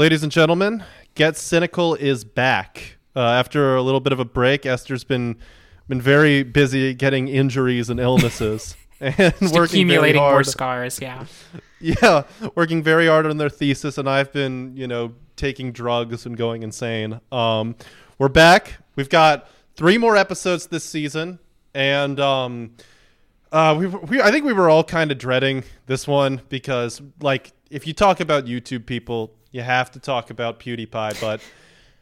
Ladies and gentlemen, Get Cynical is back. Uh, after a little bit of a break, Esther's been been very busy getting injuries and illnesses and Just working very accumulating more scars. Yeah. Yeah, working very hard on their thesis, and I've been, you know, taking drugs and going insane. Um, we're back. We've got three more episodes this season, and um, uh, we, we I think we were all kind of dreading this one because, like, if you talk about YouTube people, you have to talk about PewDiePie. But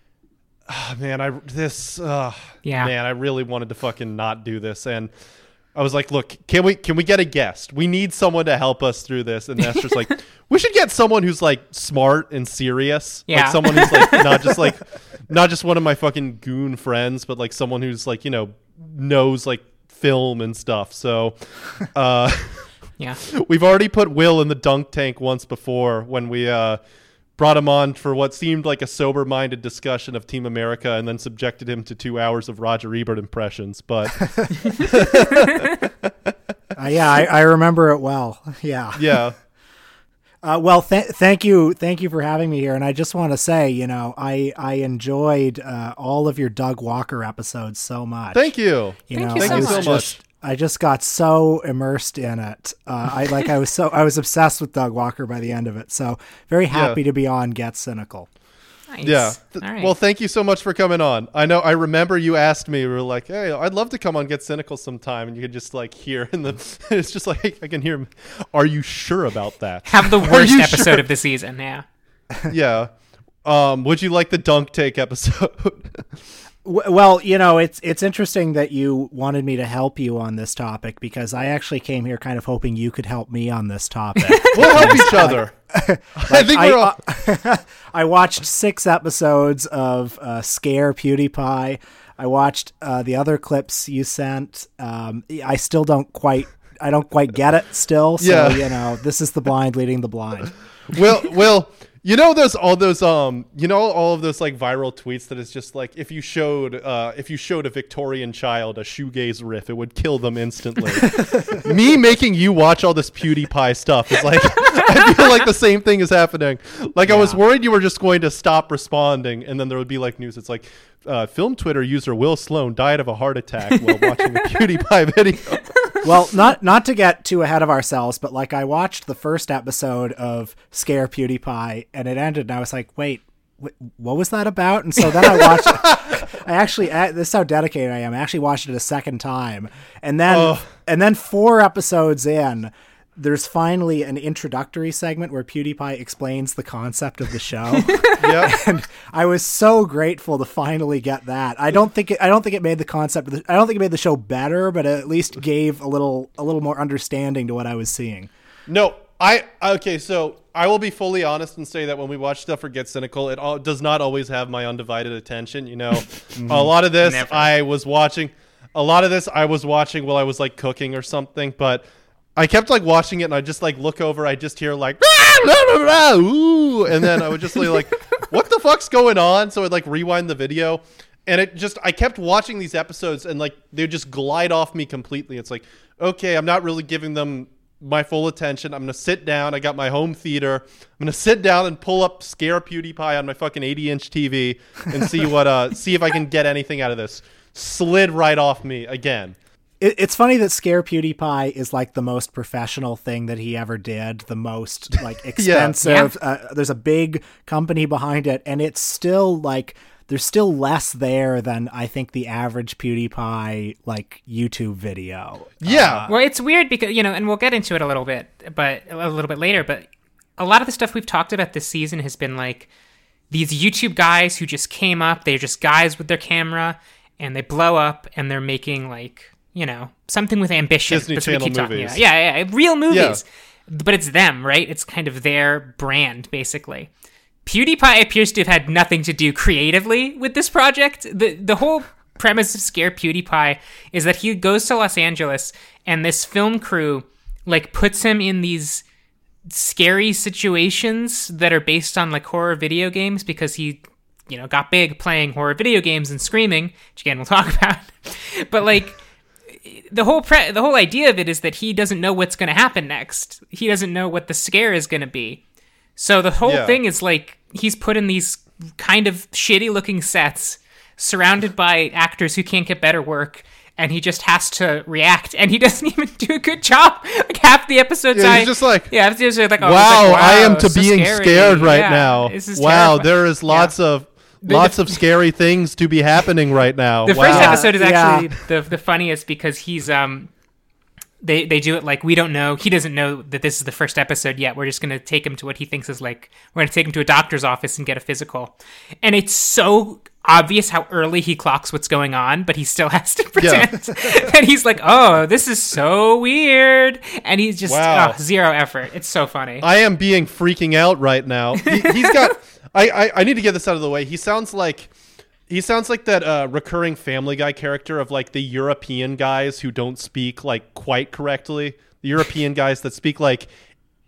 ah, man, I this uh, Yeah. man, I really wanted to fucking not do this, and I was like, look, can we can we get a guest? We need someone to help us through this. And Esther's like, we should get someone who's like smart and serious. Yeah. Like someone who's like not just like not just one of my fucking goon friends, but like someone who's like, you know, knows like film and stuff. So uh Yeah. we've already put Will in the dunk tank once before when we uh brought him on for what seemed like a sober-minded discussion of Team America and then subjected him to 2 hours of Roger Ebert impressions. But Uh, yeah, I, I remember it well. Yeah. yeah. Uh, well, th- thank you, thank you for having me here. And I just want to say, you know, I I enjoyed uh, all of your Doug Walker episodes so much. Thank you. You Thank know, you so was much. just I just got so immersed in it. Uh, I like I was so I was obsessed with Doug Walker by the end of it. So very happy to be on Get Cynical. Nice. Yeah. Th- All right. Well, thank you so much for coming on. I know. I remember you asked me. We were like, "Hey, I'd love to come on Get Cynical sometime," and you could just like hear in the. It's just like I can hear. him. Are you sure about that? Have the worst episode sure? of the season. Yeah. yeah. Um, would you like the dunk take episode? Well, you know, it's it's interesting that you wanted me to help you on this topic because I actually came here kind of hoping you could help me on this topic. we'll help each other. I think we're all. I watched six episodes of uh, Scare PewDiePie. I watched uh, the other clips you sent. Um, I still don't quite. I don't quite get it still. So Yeah. you know, this is the blind leading the blind. Will Will you know those all those um you know all of those like viral tweets that is just like if you showed uh if you showed a Victorian child a shoegaze riff it would kill them instantly. Me making you watch all this PewDiePie stuff is like I feel like the same thing is happening. Like I was worried you were just going to stop responding and then there would be like news. It's like uh, film Twitter user Will Sloan died of a heart attack while watching a PewDiePie video. well, not not to get too ahead of ourselves, but like I watched the first episode of Scare PewDiePie and it ended, and I was like, wait. wh- What was that about? And so then I watched. I actually this is how dedicated I am. I actually watched it a second time, and then Ugh. and then four episodes in, there's finally an introductory segment where PewDiePie explains the concept of the show. yep. and I was so grateful to finally get that. I don't think it, I don't think it made the concept of the, I don't think it made the show better, but it at least gave a little a little more understanding to what I was seeing. No, I okay. So I will be fully honest and say that when we watch stuff or get cynical, it all, does not always have my undivided attention. You know, mm-hmm. a lot of this Never. I was watching. A lot of this I was watching while I was like cooking or something, but. I kept like watching it and I just like look over, I just hear like ooh, and then I would just be like, what the fuck's going on? So I'd like rewind the video and it just I kept watching these episodes and like they would just glide off me completely. It's like, okay, I'm not really giving them my full attention. I'm gonna sit down. I got my home theater. I'm gonna sit down and pull up Scare PewDiePie on my fucking 80 inch TV and see what uh see if I can get anything out of this. Slid right off me again. It, it's funny that Scare PewDiePie is like the most professional thing that he ever did, the most like expensive. Uh, there's a big company behind it, and it's still like there's still less there than I think the average PewDiePie like YouTube video. Yeah. Well, it's weird because you know, and we'll get into it a little bit, but a little bit later. But a lot of the stuff we've talked about this season has been like these YouTube guys who just came up. They're just guys with their camera, and they blow up, and they're making like you know something with ambition. Disney That's what we Channel keep talking movies. about. Yeah, yeah, real movies. But it's them, right? It's kind of their brand, basically. PewDiePie appears to have had nothing to do creatively with this project. The the whole premise of Scare PewDiePie is that he goes to Los Angeles and this film crew like puts him in these scary situations that are based on like horror video games because he you know got big playing horror video games and screaming which again we'll talk about but like the whole pre- the whole idea of it is that he doesn't know what's going to happen next he doesn't know what the scare is going to be so the whole Yeah. thing is like he's put in these kind of shitty looking sets surrounded by actors who can't get better work and he just has to react and he doesn't even do a good job like half the episodes Yeah, I, he's just like, yeah episodes are like, oh, wow, he's like, I am to so being scary. scared right Yeah, now. this is Wow, terrifying. there is lots of lots of scary things to be happening right now. The wow. first episode is Yeah. actually the the funniest because he's um they they do it like we don't know he doesn't know that this is the first episode yet. We're just gonna take him to what he thinks is like we're gonna take him to a doctor's office and get a physical. And it's so obvious how early he clocks what's going on, but he still has to pretend and he's like, Oh, this is so weird and he's just Wow. oh, zero effort. It's so funny. I am being freaking out right now. He, he's got. I, I I need to get this out of the way. He sounds like. He sounds like that uh, recurring Family Guy character of like the European guys who don't speak like quite correctly. The European guys that speak like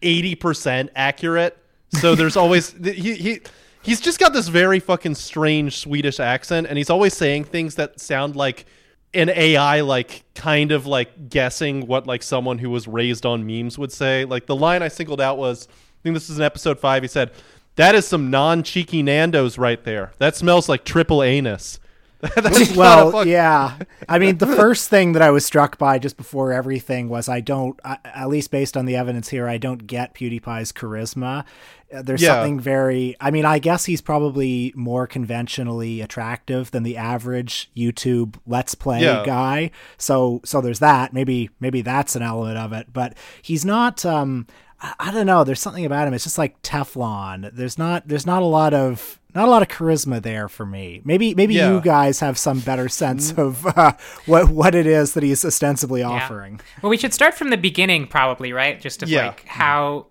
eighty percent accurate. So there's always he he he's just got this very fucking strange Swedish accent, and he's always saying things that sound like an AI like kind of like guessing what like someone who was raised on memes would say. Like the line I singled out was I think this is in episode five, he said, That is some non cheeky Nando's right there. That smells like triple anus. That's well, fuck- yeah. I mean, the first thing that I was struck by just before everything was I don't, I, at least based on the evidence here, I don't get PewDiePie's charisma. Uh, There's Yeah. something very. I mean, I guess he's probably more conventionally attractive than the average YouTube Let's Play Yeah. guy. So, so there's that. Maybe, maybe that's an element of it. But he's not. um I, I don't know. There's something about him. It's just like Teflon. There's not. There's not a lot of. Not a lot of charisma there for me. Maybe maybe Yeah. you guys have some better sense of uh, what what it is that he's ostensibly offering. Well, we should start from the beginning, probably, right? Just of Yeah. like how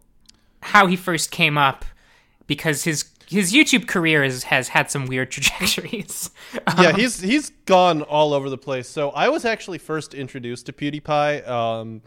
how he first came up, because his his YouTube career is, has had some weird trajectories. yeah, he's he's gone all over the place. So I was actually first introduced to PewDiePie. Um,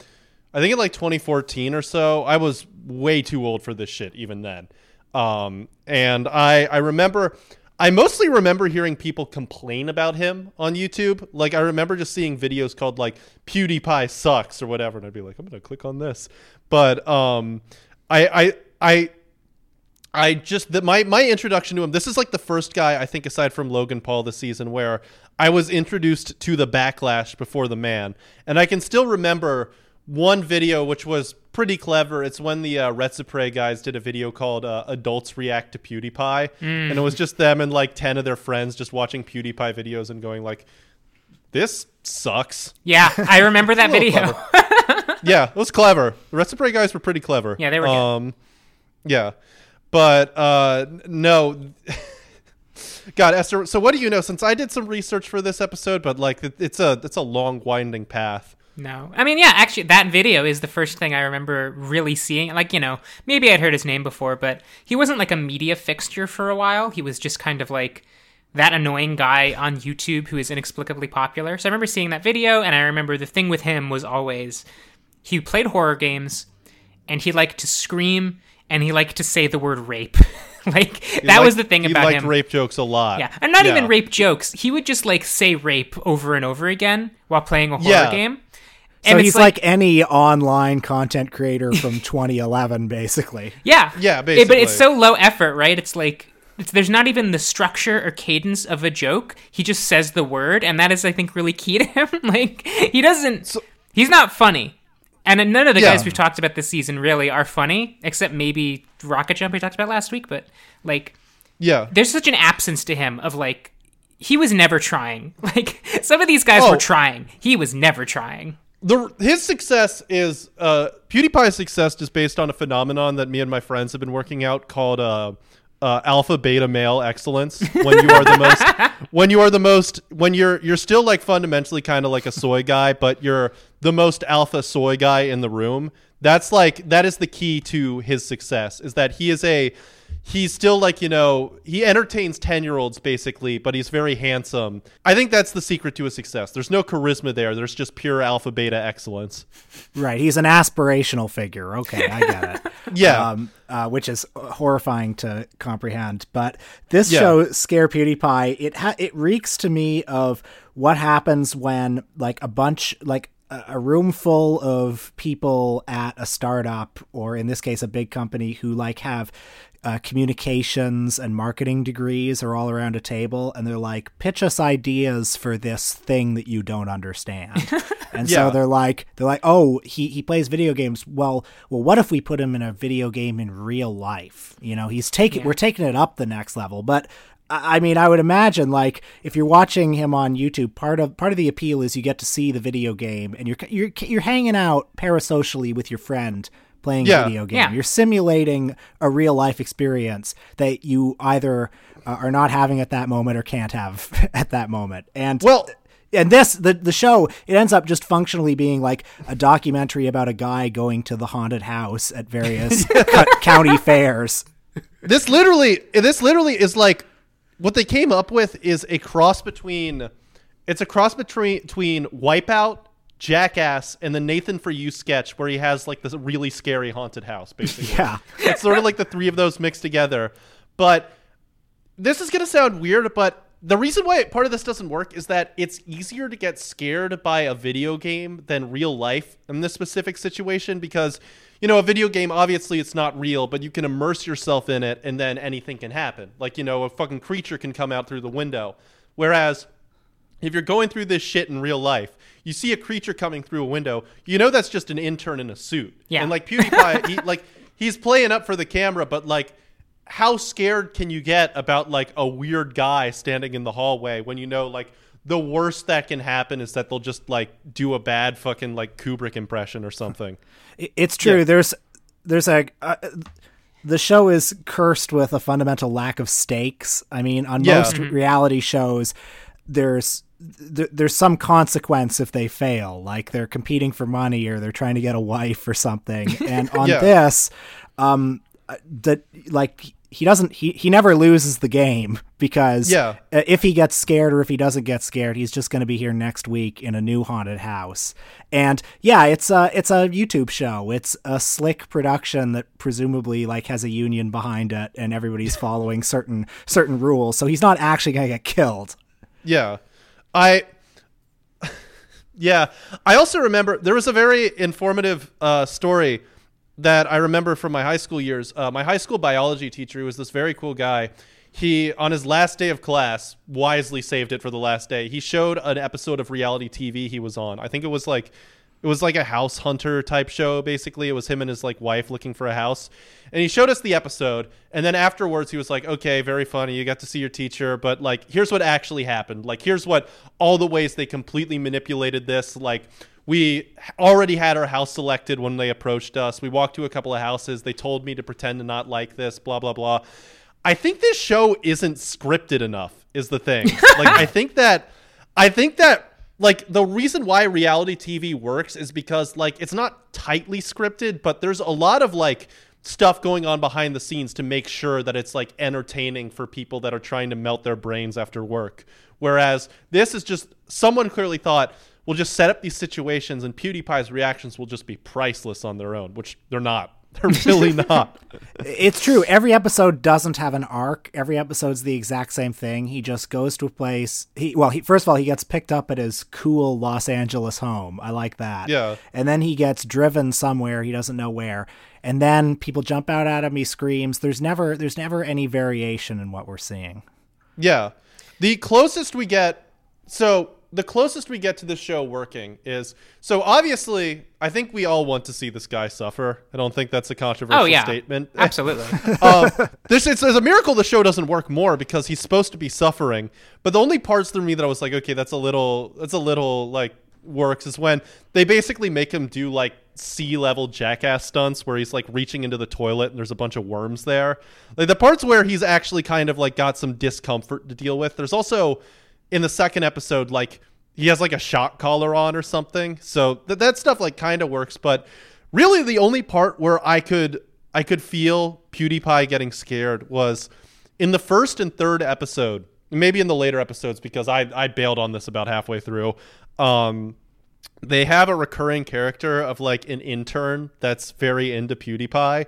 I think in like 2014 or so. I was way too old for this shit even then. Um, and I I remember. I mostly remember hearing people complain about him on YouTube. Like I remember just seeing videos called like PewDiePie sucks or whatever, and I'd be like, I'm gonna click on this. But um, I I I I just that my my introduction to him. This is like the first guy I think aside from Logan Paul this season where I was introduced to the backlash before the man, and I can still remember one video which was pretty clever. It's when the uh, guys did a video called uh, "Adults React to PewDiePie," and it was just them and like ten of their friends just watching PewDiePie videos and going like, "This sucks." yeah, I remember that video. yeah, it was clever. The Retsupurae guys were pretty clever. Yeah, they were. Um, yeah, but uh, no. God, Esther. So, what do you know? Since I did some research for this episode, but like it's a it's a long winding path. No, I mean, yeah, actually, that video is the first thing I remember really seeing. Like, you know, maybe I'd heard his name before, but he wasn't like a media fixture for a while. He was just kind of like that annoying guy on YouTube who is inexplicably popular. So I remember seeing that video, and I remember the thing with him was always he played horror games, and he liked to scream, and he liked to say the word rape. like He that was the thing he about liked him. rape jokes a lot. Yeah, and not Yeah. even rape jokes. He would just like say rape over and over again while playing a horror Yeah. game. So And it's he's like, any online content creator from 2011, basically. Yeah. Yeah, It- but it's so low effort, right? It's like it's, there's not even the structure or cadence of a joke. He just says the word, and that is, I think, really key to him. like he doesn't. he's not funny, and none of the Yeah. guys we've talked about this season really are funny, except maybe Rocket Jump we talked about last week. But like, yeah. there's such an absence to him of like he was never trying. Like some of these guys Oh. were trying, he was never trying. the his success is uh PewDiePie's success is based on a phenomenon that me and my friends have been working out called uh, uh alpha beta male excellence when you are the most when you are the most when you're you're still like fundamentally kind of like a soy guy but you're the most alpha soy guy in the room that's like that is the key to his success is that he is a he's still like you know he entertains 10 year olds basically but he's very handsome i think that's the secret to his success there's no charisma there there's just pure alpha beta excellence Right. He's an aspirational figure. Okay, I get it. Yeah. Um, uh, which is horrifying to comprehend. But this Yeah. show, Scare PewDiePie, it ha- it reeks to me of what happens when like a bunch like a a room full of people at a startup or in this case a big company who like have uh, communications and marketing degrees are all around a table and they're like pitch us ideas for this thing that you don't understand and yeah. so they're like they're like oh he, he plays video games well well what if we put him in a video game in real life you know he's taking yeah. we're taking it up the next level but I mean, I would imagine like if you're watching him on YouTube, part of part of the appeal is you get to see the video game, and you're you're you're hanging out parasocially with your friend playing yeah. a video game. Yeah. You're simulating a real life experience that you either uh, are not having at that moment or can't have at that moment. And well, and this the the show it ends up just functionally being like a documentary about a guy going to the haunted house at various county fairs. This literally this literally is like what they came up with is a cross between it's a cross between between Wipeout, Jackass, and the Nathan for You sketch where he has like this really scary haunted house. Basically, yeah, it's sort of like the three of those mixed together. But this is gonna sound weird, but the reason why part of this doesn't work is that it's easier to get scared by a video game than real life in this specific situation because you know, a video game, obviously it's not real, but you can immerse yourself in it and then anything can happen. Like, you know, a fucking creature can come out through the window. Whereas if you're going through this shit in real life, you see a creature coming through a window, you know that's just an intern in a suit. Yeah. And like PewDiePie, he, like he's playing up for the camera, but like how scared can you get about like a weird guy standing in the hallway when you know like the worst that can happen is that they'll just like do a bad fucking like Kubrick impression or something. It's true. Yeah. There's there's a uh, the show is cursed with a fundamental lack of stakes. I mean, on yeah. most mm-hmm. reality shows, there's there's some consequence if they fail, like they're competing for money or they're trying to get a wife or something. And on yeah. this, um, uh, that like he doesn't he, he never loses the game because yeah. if he gets scared or if he doesn't get scared he's just going to be here next week in a new haunted house. And yeah it's a it's a youtube show. It's a slick production that presumably like has a union behind it and everybody's following certain certain rules. So he's not actually going to get killed. Yeah. I yeah. I also remember there was a very informative uh, story that I remember from my high school years. Uh, my high school biology teacher was this very cool guy. He, on his last day of class, wisely saved it for the last day. He showed an episode of reality TV he was on. I think it was like it was like a house hunter type show basically it was him and his like wife looking for a house and he showed us the episode and then afterwards he was like okay very funny you got to see your teacher but like here's what actually happened like here's what all the ways they completely manipulated this like we already had our house selected when they approached us. We walked to a couple of houses. They told me to pretend to not like this, blah, blah, blah. I think this show isn't scripted enough, is the thing. like, I think that, I think that, like, the reason why reality TV works is because, like, it's not tightly scripted, but there's a lot of, like, stuff going on behind the scenes to make sure that it's like entertaining for people that are trying to melt their brains after work. Whereas this is just someone clearly thought, will just set up these situations and PewDiePie's reactions will just be priceless on their own, which they're not. They're really not. it's true. Every episode doesn't have an arc. Every episode's the exact same thing. He just goes to a place. He well, he first of all he gets picked up at his cool Los Angeles home. I like that. Yeah. And then he gets driven somewhere he doesn't know where. And then people jump out at him. He screams. There's never there's never any variation in what we're seeing. Yeah. The closest we get. So the closest we get to this show working is so obviously I think we all want to see this guy suffer. I don't think that's a controversial oh, yeah. statement. Absolutely. um, this it's, it's, a miracle the show doesn't work more because he's supposed to be suffering. But the only parts through me that I was like, okay, that's a little that's a little like works is when they basically make him do like sea level jackass stunts where he's like reaching into the toilet and there's a bunch of worms there. Like the parts where he's actually kind of like got some discomfort to deal with. There's also in the second episode, like he has like a shock collar on or something. So th- that stuff like kind of works, but really the only part where I could I could feel PewDiePie getting scared was in the first and third episode, maybe in the later episodes because I I bailed on this about halfway through. Um, they have a recurring character of like an intern that's very into PewDiePie.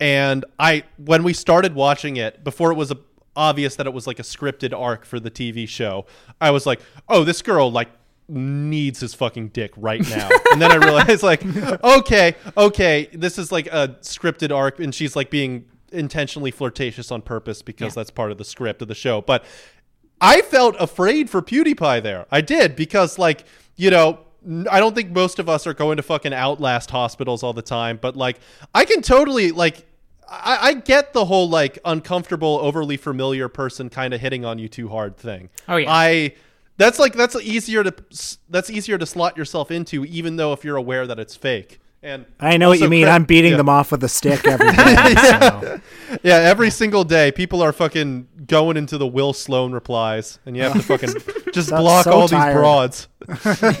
And I when we started watching it, before it was a obvious that it was like a scripted arc for the TV show, I was like, oh, this girl like needs his fucking dick right now. and then I realized like, okay, okay, this is like a scripted arc and she's like being intentionally flirtatious on purpose because yeah. that's part of the script of the show. But I felt afraid for PewDiePie there. I did because like you know I don't think most of us are going to fucking outlast hospitals all the time, but like I can totally like I, I get the whole like uncomfortable, overly familiar person kind of hitting on you too hard thing. Oh yeah. I that's like that's easier to that's easier to slot yourself into, even though if you're aware that it's fake. And I know what you mean. Cre- I'm beating yeah. them off with a stick every day. yeah. So. yeah, every single day, people are fucking going into the Will Sloan replies, and you have to fucking just block so all tired. these broads.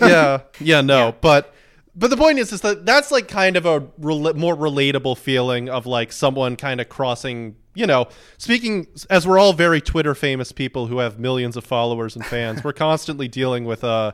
yeah, yeah, no, yeah. but but the point is, is that that's like kind of a more relatable feeling of like someone kind of crossing. You know, speaking as we're all very Twitter famous people who have millions of followers and fans, we're constantly dealing with uh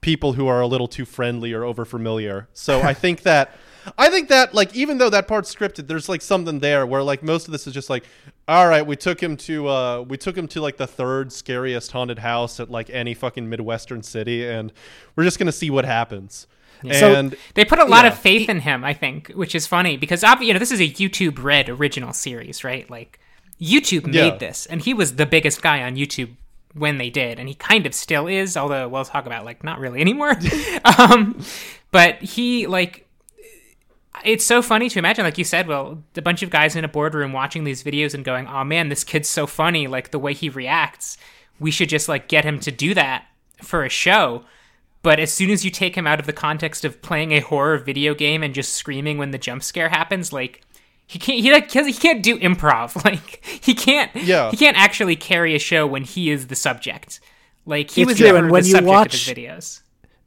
people who are a little too friendly or over familiar. So I think that I think that like even though that part's scripted, there's like something there where like most of this is just like, all right, we took him to uh we took him to like the third scariest haunted house at like any fucking midwestern city, and we're just gonna see what happens. Yeah. And so they put a lot yeah. of faith in him, I think, which is funny because you know this is a YouTube Red original series, right? Like YouTube made yeah. this, and he was the biggest guy on YouTube when they did, and he kind of still is, although we'll talk about like not really anymore. um, but he like it's so funny to imagine, like you said, well, a bunch of guys in a boardroom watching these videos and going, "Oh man, this kid's so funny! Like the way he reacts, we should just like get him to do that for a show." But as soon as you take him out of the context of playing a horror video game and just screaming when the jump scare happens, like he can't he like he can't do improv. Like he can't yeah. he can't actually carry a show when he is the subject. Like he it's was true. never and when the you subject watch, of his videos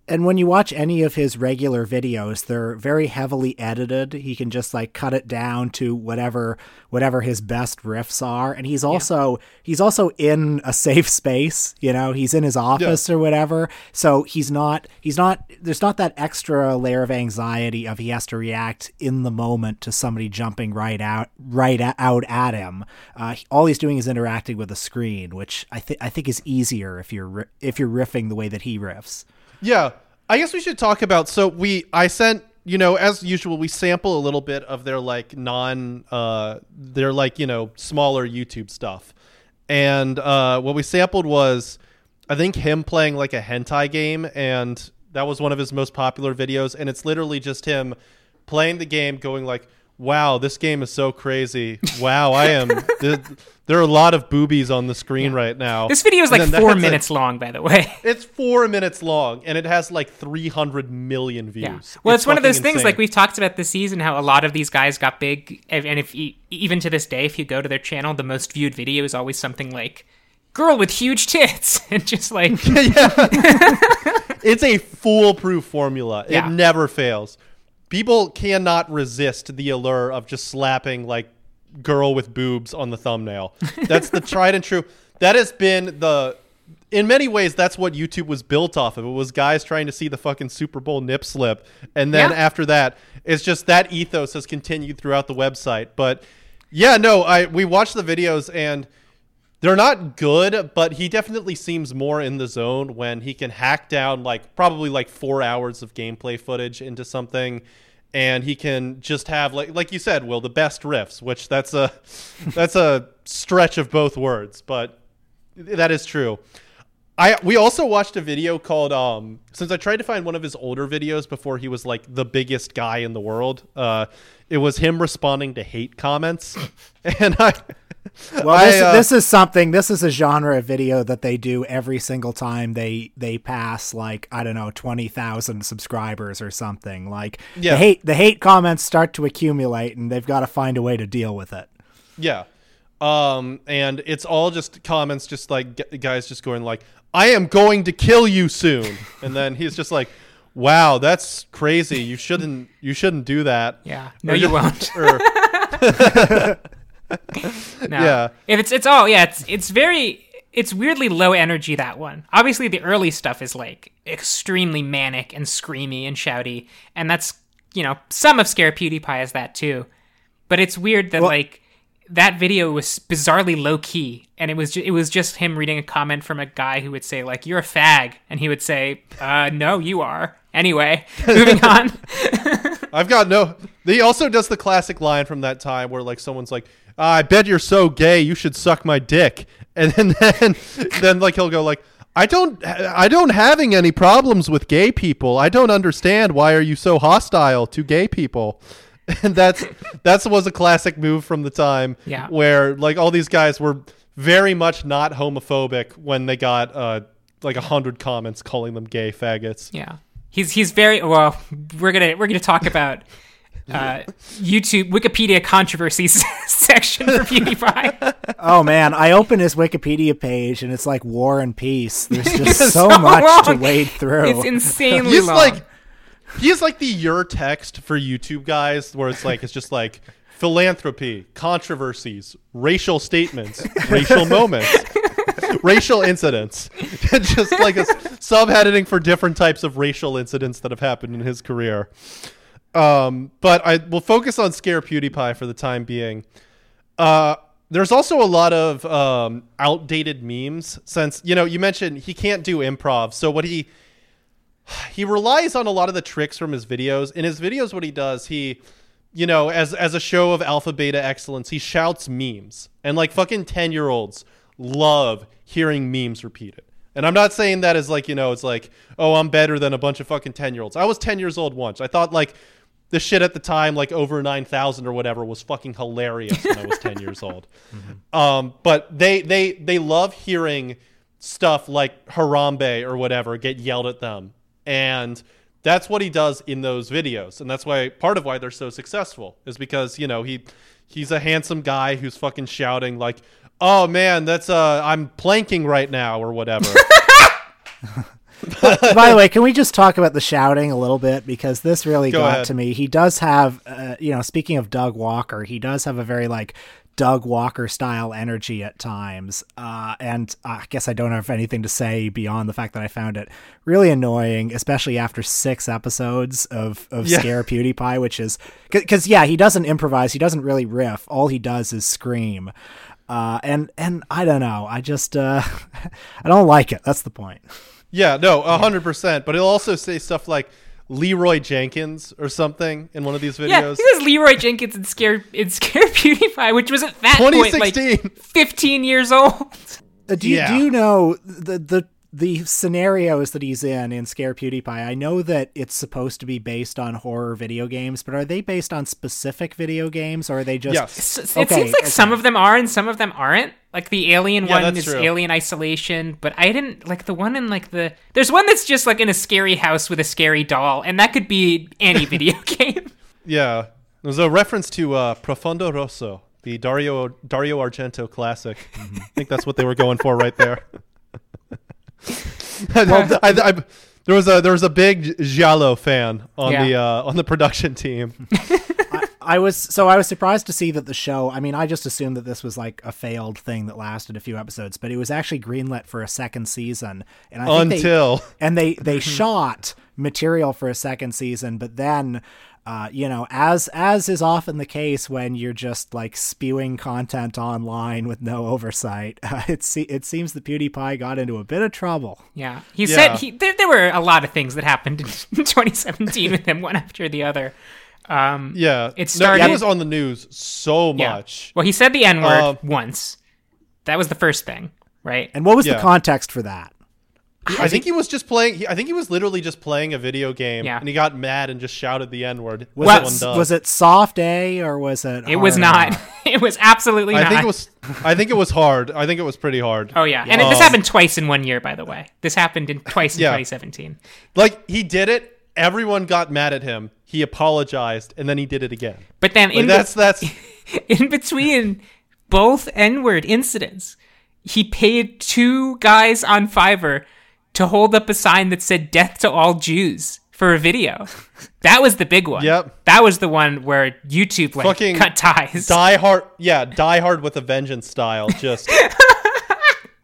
and when you watch any of his regular videos they're very heavily edited. He can just like cut it down to whatever whatever his best riffs are. And he's also yeah. he's also in a safe space you know? He's in his office yeah. or whatever. So he's not he's not there's not that extra layer of anxiety of he has to react in the moment to somebody jumping right out right out at him. Uh, all he's doing is interacting with a screen which i think i think is easier if you're if you're riffing the way that he riffs. Yeah, I guess we should talk about. So we, I sent, you know, as usual, we sample a little bit of their like non, uh, their like you know smaller YouTube stuff, and uh, what we sampled was, I think him playing like a hentai game, and that was one of his most popular videos, and it's literally just him playing the game, going like, wow, this game is so crazy. Wow, I am. there, there, are a lot of boobies on the screen yeah. right now. This video is like four minutes long, by the way. It's four minutes long, and it has like 300 million views. Yeah. Well, it's, it's one of those things insane. like we've talked about this season, how a lot of these guys got big, and if even to this day, if you go to their channel, the most viewed video is always something like girl with huge tits and just like yeah it's a foolproof formula it never fails people cannot resist the allure of just slapping like girl with boobs on the thumbnail. That's the tried and true. That has been the in many ways that's what YouTube was built off of. It was guys trying to see the fucking Super Bowl nip slip and then yeah. after that it's just that ethos has continued throughout the website. But yeah, no, I we watched the videos and they're not good, but he definitely seems more in the zone when he can hack down like probably like 4 hours of gameplay footage into something and he can just have like like you said, Will, the best riffs, which that's a that's a stretch of both words, but that is true. I we also watched a video called um since I tried to find one of his older videos before he was like the biggest guy in the world. Uh it was him responding to hate comments. and I Well, this, uh, this is something this is a genre of video that they do every single time they they pass like I don't know 20,000 subscribers or something. Like yeah. the hate the hate comments start to accumulate and they've got to find a way to deal with it. Yeah. Um, and it's all just comments, just like guys just going like, I am going to kill you soon. And then he's just like, wow, that's crazy. You shouldn't you shouldn't do that. Yeah. No, or, you won't. Or, no. Yeah. If it's it's all yeah, it's it's very it's weirdly low energy that one. Obviously the early stuff is like extremely manic and screamy and shouty, and that's you know, some of Scare PewDiePie is that too. But it's weird that well, like that video was bizarrely low key, and it was ju- it was just him reading a comment from a guy who would say like "You're a fag," and he would say, uh, "No, you are." Anyway, moving on. I've got no. He also does the classic line from that time where like someone's like, I bet you're so gay. You should suck my dick. And then, then, then like he'll go like, I don't, I don't having any problems with gay people. I don't understand why are you so hostile to gay people. And that's that's was a classic move from the time. Yeah. Where like all these guys were very much not homophobic when they got uh like a hundred comments calling them gay faggots. Yeah, he's he's very well. We're gonna we're gonna talk about uh, YouTube Wikipedia controversies section for PewDiePie. Oh man, I open his Wikipedia page and it's like War and Peace. There's just so, so much long. to wade through. It's insanely He's long. like he's like the ur-text for YouTube guys where it's like it's just like philanthropy, controversies, racial statements, racial moments, racial incidents. just like a subheading for different types of racial incidents that have happened in his career. Um, but I will focus on Scare PewDiePie for the time being. Uh, there's also a lot of um, outdated memes since you know you mentioned he can't do improv. So what he he relies on a lot of the tricks from his videos. In his videos, what he does, he you know, as as a show of alpha beta excellence, he shouts memes, and like fucking ten year olds love hearing memes repeated. And I'm not saying that as like you know, it's like oh, I'm better than a bunch of fucking ten year olds. I was ten years old once. I thought like the shit at the time, like over nine thousand or whatever, was fucking hilarious when I was ten years old. Um, but they they they love hearing stuff like Harambe or whatever get yelled at them, and that's what he does in those videos, and that's why part of why they're so successful is because you know he he's a handsome guy who's fucking shouting like, "Oh man, that's uh, I'm planking right now" or whatever. By the way, can we just talk about the shouting a little bit because this really Go got ahead. to me. He does have, uh, you know, speaking of Doug Walker, he does have a very like Doug Walker style energy at times, uh, and I guess I don't have anything to say beyond the fact that I found it really annoying, especially after six episodes of of Yeah. Scare PewDiePie, which is because yeah, he doesn't improvise, he doesn't really riff. All he does is scream. Uh, and and I don't know. I just uh, I don't like it. That's the point. Yeah, no, a hundred percent. But he'll also say stuff like Leeroy Jenkins or something in one of these videos. yeah, videos. he says Leeroy Jenkins in Scare in Scare PewDiePie, which was at that point like 15 years old. Uh, do you, Yeah. do you know the the the scenarios that he's in in Scare PewDiePie? I know that it's supposed to be based on horror video games, but are they based on specific video games, or are they just? Yes. S- It Okay, seems like okay. some of them are and some of them aren't. Like the alien Yeah, one is true. Alien Isolation, but I didn't like the one in like the. There's one that's just like in a scary house with a scary doll, and that could be any video game. Yeah, there's a reference to uh, Profondo Rosso, the Dario Dario Argento classic. Mm-hmm. I think that's what they were going for right there. I, I, I, there was a there was a big Giallo fan on Yeah. the uh, on the production team. I was so I was surprised to see that the show. I mean, I just assumed that this was like a failed thing that lasted a few episodes, but it was actually greenlit for a second season. And I think they- Until and they they shot material for a second season but then uh, you know as as is often the case when you're just like spewing content online with no oversight uh, it, se- it seems that pewdiepie got into a bit of trouble Yeah, he Yeah. said he, there, there were a lot of things that happened in 2017 with him, one after the other. Um, yeah, It no, started- he was on the news so yeah. much. Well, he said the N word Uh, once. That was the first thing, right? and what was Yeah. the context for that I think he was just playing. He, I think he was literally just playing a video game, Yeah. and he got mad and just shouted the N word. was, Well, it, was it soft A or was it it was hard not. It was absolutely I not. think it was. I think it was hard. I think it was pretty hard. Oh yeah, and it, this Um, happened twice in one year, by the way. This happened in twice in Yeah. 2017. Like he did it. Everyone got mad at him. He apologized, and then he did it again. But then Like in, that's that's. in between both N word incidents, he paid two guys on Fiverr to hold up a sign that said "Death to all Jews" for a video. That was the big one. Yep. That was the one where YouTube like Fucking cut ties. Die Hard, yeah, Die Hard with a Vengeance style. Just,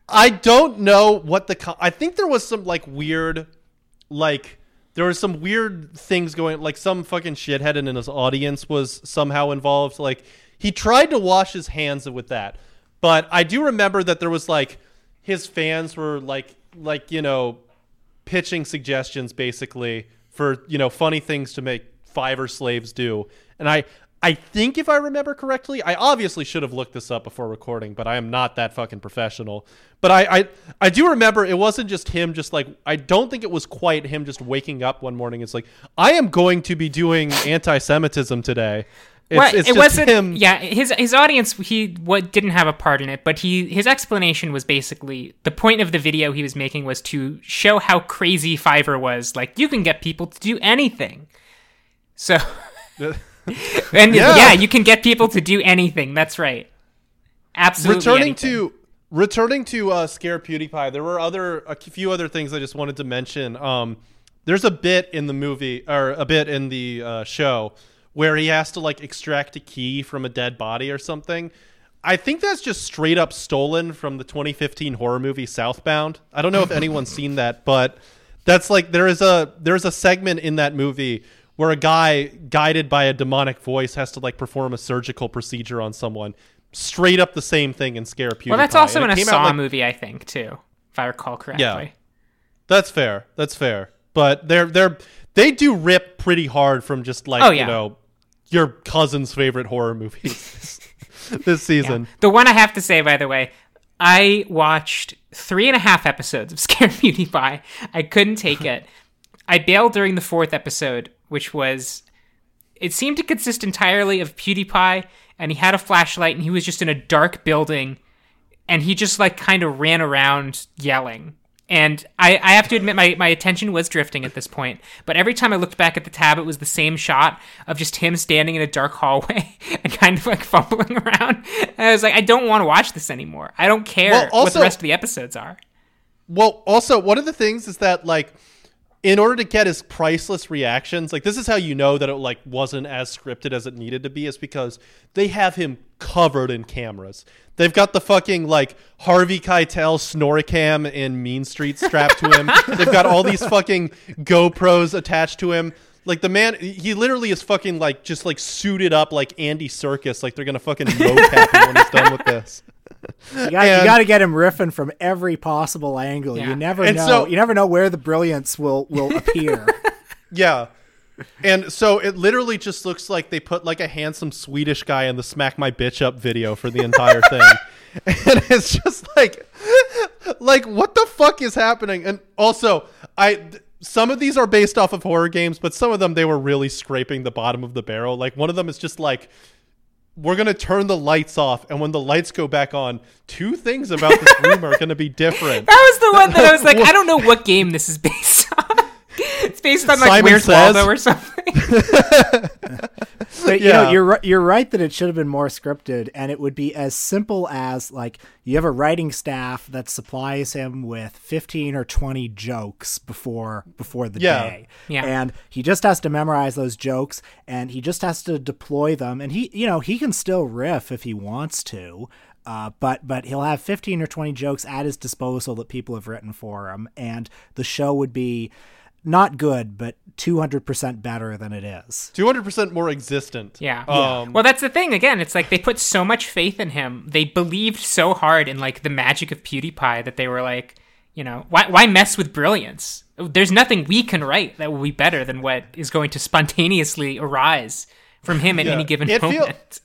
I don't know what the. Co- I think there was some like weird, like there was some weird things going. Like some fucking shithead in his audience was somehow involved. Like he tried to wash his hands with that, but I do remember that there was like his fans were like like you know pitching suggestions basically for you know funny things to make Fiverr slaves do, and I I think if I remember correctly, I obviously should have looked this up before recording, but I am not that fucking professional. But I, I, I do remember it wasn't just him. Just like I don't think it was quite him just waking up one morning. It's like I am going to be doing anti-Semitism today. It's, it's it wasn't. him. Yeah, his his audience he what didn't have a part in it, but he his explanation was basically the point of the video he was making was to show how crazy Fiverr was. Like you can get people to do anything. So, and Yeah. yeah. you can get people to do anything. That's right. Absolutely. returning anything. to returning to uh, scare PewDiePie, there were other a few other things I just wanted to mention. Um, there's a bit in the movie or a bit in the uh, show where he has to like extract a key from a dead body or something. I think that's just straight up stolen from the 2015 horror movie Southbound. I don't know if anyone's seen that, but that's like there is a there's a segment in that movie where a guy guided by a demonic voice has to like perform a surgical procedure on someone. Straight up the same thing in Scare PewDiePie. well, that's also And in a came out, Saw like- movie, I think, too, if I recall correctly. Yeah, That's fair. That's fair. But they're they're they do rip pretty hard from just like Oh, yeah. you know your cousin's favorite horror movies this season. The one I have to say, by the way, I watched three and a half episodes of Scare Beauty PewDiePie. I couldn't take it. I bailed during the fourth episode, which was. It seemed to consist entirely of PewDiePie, and he had a flashlight, and he was just in a dark building, and he just like kind of ran around yelling. And I, I have to admit, my, my attention was drifting at this point. But every time I looked back at the tab, it was the same shot of just him standing in a dark hallway and kind of like fumbling around. And I was like, I don't want to watch this anymore. I don't care Well, what the rest of the episodes are. Well, also one of the things is that like in order to get his priceless reactions, like this is how you know that it like wasn't as scripted as it needed to be, is because they have him covered in cameras. They've got the fucking like Harvey Keitel snorricam in Mean Street strapped to him. They've got all these fucking GoPros attached to him. Like the man, he literally is fucking like just like suited up like Andy Serkis. Like they're gonna fucking mocap him when he's done with this. You got, And- you got to get him riffing from every possible angle. Yeah. You never And know. so- you never know where the brilliance will will appear. Yeah. And so it literally just looks like they put like a handsome Swedish guy in the smack my bitch up video for the entire thing. and it's just like like what the fuck is happening? And also, I some of these are based off of horror games, but some of them they were really scraping the bottom of the barrel. Like one of them is just like we're gonna turn the lights off, and when the lights go back on, two things about this room are gonna be different. That was the one that I was like, I don't know what game this is based based on like Simon Where's Says. Waldo or something. But you know, you're ri- you're right that it should have been more scripted, and it would be as simple as like you have a writing staff that supplies him with fifteen or twenty jokes before before the Yeah. day, Yeah. and he just has to memorize those jokes, and he just has to deploy them, and he you know he can still riff if he wants to. Uh, but but he'll have 15 or 20 jokes at his disposal that people have written for him and the show would be not good but 200% better than it is Two hundred percent more existent. Yeah. Um, well, that's the thing. Again, it's like they put so much faith in him. They believed so hard in like the magic of PewDiePie that they were like, you know, why why mess with brilliance? There's nothing we can write that will be better than what is going to spontaneously arise from him at Yeah. any given It feel- moment.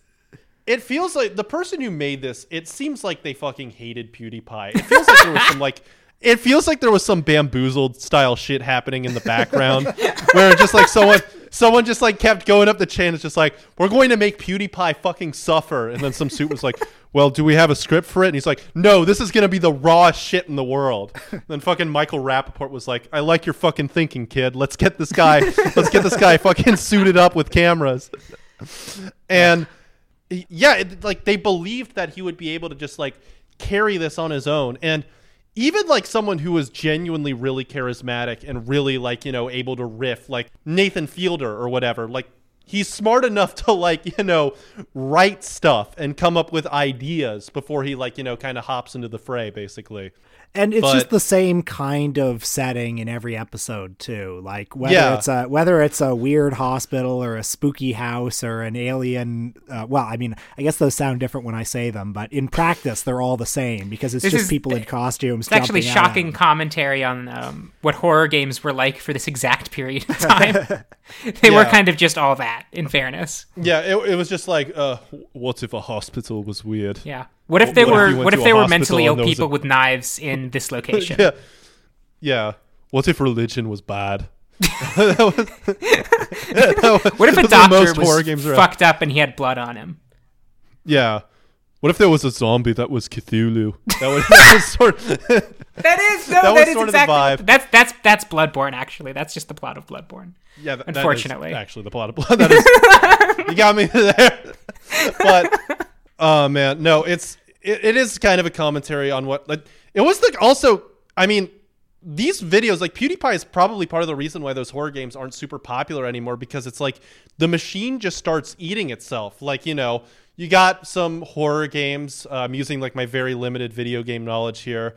It feels like the person who made this. It seems like they fucking hated PewDiePie. It feels like there was some like. It feels like there was some bamboozled style shit happening in the background, where just like someone, someone just like kept going up the chain. It's just like we're going to make PewDiePie fucking suffer, and then some suit was like, "Well, do we have a script for it?" And he's like, "No, this is gonna be the rawest shit in the world." then fucking Michael Rapaport was like, "I like your fucking thinking, kid. Let's get this guy, let's get this guy fucking suited up with cameras." and yeah, it, like they believed that he would be able to just like carry this on his own, and even like someone who was genuinely really charismatic and really like you know able to riff, like Nathan Fielder or whatever, like he's smart enough to like you know write stuff and come up with ideas before he like you know kind of hops into the fray, basically. And it's But- just the same kind of setting in every episode too like whether Yeah. it's a whether it's a weird hospital or a spooky house or an alien uh, well i mean i guess those sound different when i say them but in practice they're all the same because it's This just is- people in costumes It's actually shocking commentary on um, what horror games were like for this exact period of time. they were kind of just all that. that. In fairness, Yeah, it, it was just like, uh, what if a hospital was weird? yeah. What if they What were? went What if they were mentally ill and there was people a- with knives in this location? Yeah. Yeah. What if religion was bad? What if a Those are the doctor was around. fucked up and he had blood on him? Yeah. What if there was a zombie that was Cthulhu? That was, that was sort That is no. That that is sort of the vibe. That's that's that's Bloodborne. Actually, that's just the plot of Bloodborne. Yeah, that- that is Unfortunately. actually the plot of blood. That is, you got me there. but oh man, no, it's it, it is kind of a commentary on what like it was like also. I mean, these videos like PewDiePie is probably part of the reason why those horror games aren't super popular anymore because it's like the machine just starts eating itself. Like you know, you got some horror games. Uh, I'm using like my very limited video game knowledge here.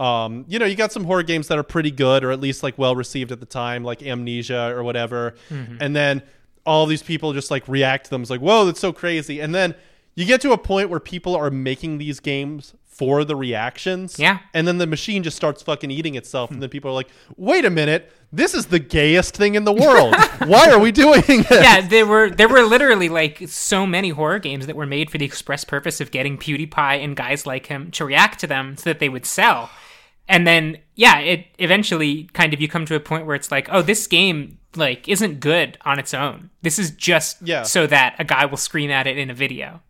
Um, you know, you got some horror games that are pretty good or at least like well received at the time, like Amnesia or whatever. And then all these people just like react to them. It's like, whoa, that's so crazy. And then you get to a point where people are making these games for the reactions. Yeah. And then the machine just starts fucking eating itself. And then people are like, wait a minute, this is the gayest thing in the world. Why are we doing this? yeah, there were there were literally like so many horror games that were made for the express purpose of getting PewDiePie and guys like him to react to them so that they would sell. And then yeah, it eventually kind of you come to a point where it's like, oh, this game like isn't good on its own. This is just Yeah. so that a guy will scream at it in a video.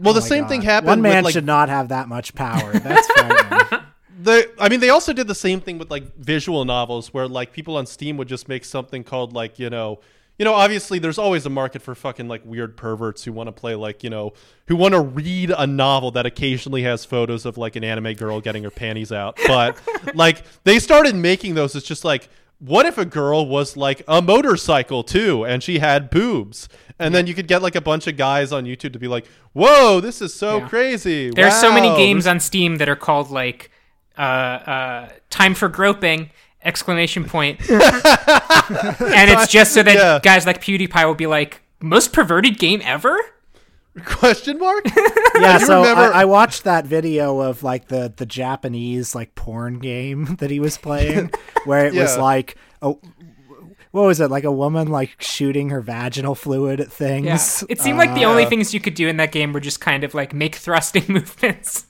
Well, the Oh my same God. thing happened One man with like should not have that much power. That's frightening. the I mean they also did the same thing with like visual novels where like people on Steam would just make something called like, you know, you know, obviously there's always a market for fucking like weird perverts who want to play like, you know, who want to read a novel that occasionally has photos of like an anime girl getting her panties out. But like they started making those it's just like what if a girl was like a motorcycle too and she had boobs? And then you could get like a bunch of guys on YouTube to be like, "Whoa, this is so Yeah. crazy." There are so many Wow, games on Steam that are called like uh, uh, "Time for Groping!" exclamation point, and it's just so that Yeah. guys like PewDiePie will be like, "Most perverted game ever." Question mark? Yeah, so I, I watched that video of like the the Japanese like porn game that he was playing, where it was like a, what was it like a woman like shooting her vaginal fluid at Yeah, things. it seemed like the only Uh, things you could do in that game were just kind of like make thrusting movements.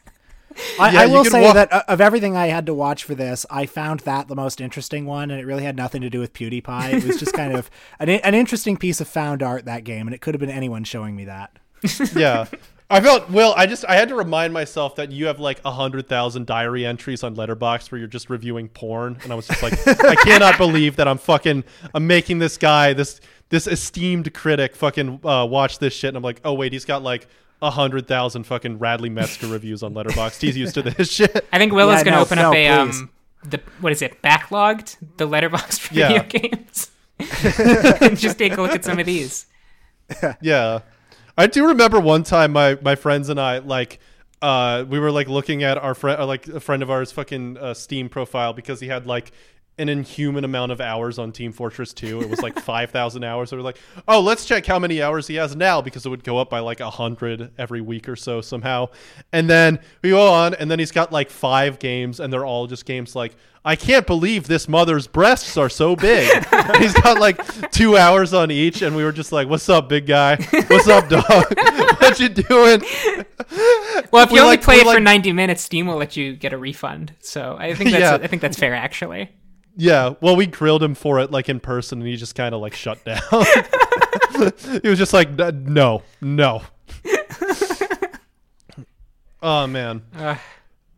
I, Yeah, I will say walk- that uh, of everything I had to watch for this, I found that the most interesting one, and it really had nothing to do with PewDiePie. It was just kind of an, an interesting piece of found art that game, and it could have been anyone showing me that. yeah. I felt Will. I just I had to remind myself that you have like a hundred thousand diary entries on Letterboxd where you're just reviewing porn, and I was just like, I cannot believe that I'm fucking I'm making this guy this this esteemed critic fucking uh, watch this shit, and I'm like, oh wait, he's got like a hundred thousand fucking Radley Metzger reviews on Letterboxd. He's used to this shit. I think Will Yeah, is going to no, open no, up a um the what is it Backloggd the letterboxd for Yeah. video games, and just take a look at some of these. Yeah. I do remember one time my my friends and I like uh we were like looking at our friend like a friend of ours fucking uh, Steam profile because he had like an inhuman amount of hours on Team Fortress 2. It was like 5,000 hours. So we're like, "Oh, let's check how many hours he has now because it would go up by like 100 every week or so somehow." And then we go on and then he's got like 5 games and they're all just games like I can't believe this mother's breasts are so big. he's got like two hours on each, and we were just like, "What's up, big guy? What's up, dog? what you doing?" Well, if you We only like- play it for 90 minutes, Steam will let you get a refund. So I think that's Yeah. I think that's fair actually. Yeah. Well, we grilled him for it like in person, and he just kind of like shut down. he was just like, "No, no." oh man. Uh,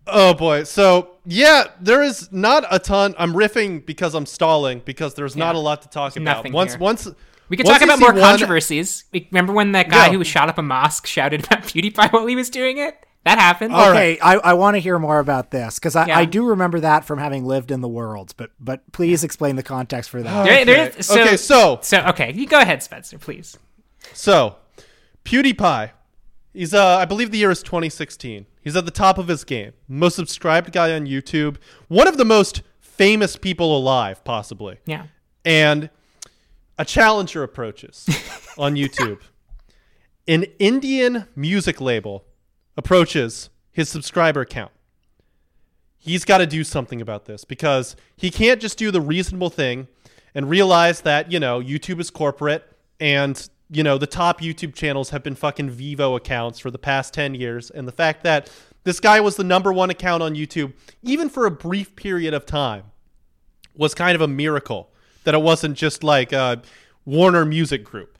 Oh boy. So yeah, there is not a ton. I'm riffing because I'm stalling because there's not a lot to talk There's about. nothing Once here. once we could once talk about more controversies. We- Remember when that guy Yeah. who shot up a mosque shouted about PewDiePie while he was doing it? That happened. All Okay, I, I want to hear more about this because I, Yeah. I do remember that from having lived in the world, but but please explain the context for that. There- there Okay. is- so, okay, so so okay, you go ahead, Spencer, please. So, PewDiePie. He's uh I believe the year is 2016. He's at the top of his game. Most subscribed guy on YouTube. One of the most famous people alive, possibly. Yeah. And a challenger approaches on YouTube. An Indian music label approaches his subscriber count. He's got to do something about this because he can't just do the reasonable thing and realize that, you know, YouTube is corporate and you know, the top YouTube channels have been fucking Vevo accounts for the past 10 years. And the fact that this guy was the number one account on YouTube, even for a brief period of time, was kind of a miracle that it wasn't just like a Warner Music Group.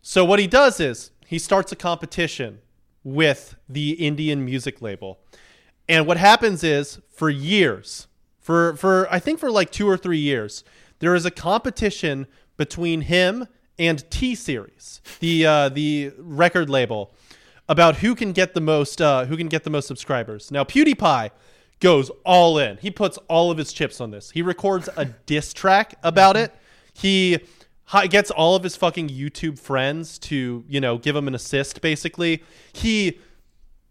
So what he does is he starts a competition with the Indian music label. And what happens is for years, for for I think for like 2 or 3 years, there is a competition between him and T Series, the uh, the record label, about who can get the most uh, who can get the most subscribers. Now PewDiePie goes all in. He puts all of his chips on this. He records a diss track about it. He gets all of his fucking YouTube friends to, you know, give him an assist basically. He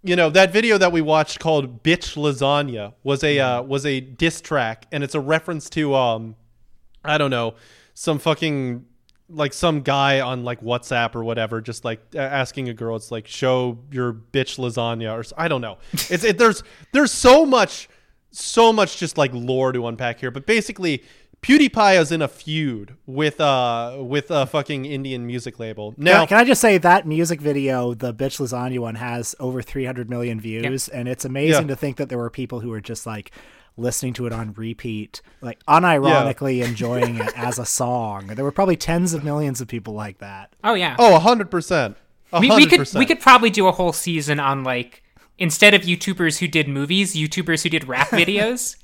you know, that video that we watched called Bitch Lasagna was a uh, was a diss track and it's a reference to um I don't know, some fucking like some guy on like WhatsApp or whatever, just like asking a girl, it's like show your bitch lasagna or I don't know. It's it, there's there's so much so much just like lore to unpack here, but basically. PewDiePie is in a feud with uh with a fucking Indian music label. Now, can I, just say that music video, the bitch lasagna one, has over 300 million views, and it's amazing Yeah. to think that there were people who were just like listening to it on repeat, like unironically enjoying it as a song. There were probably tens of millions of people like that. Oh yeah. Oh, 100%. We, we could we could probably do a whole season on like instead of YouTubers who did movies, YouTubers who did rap videos.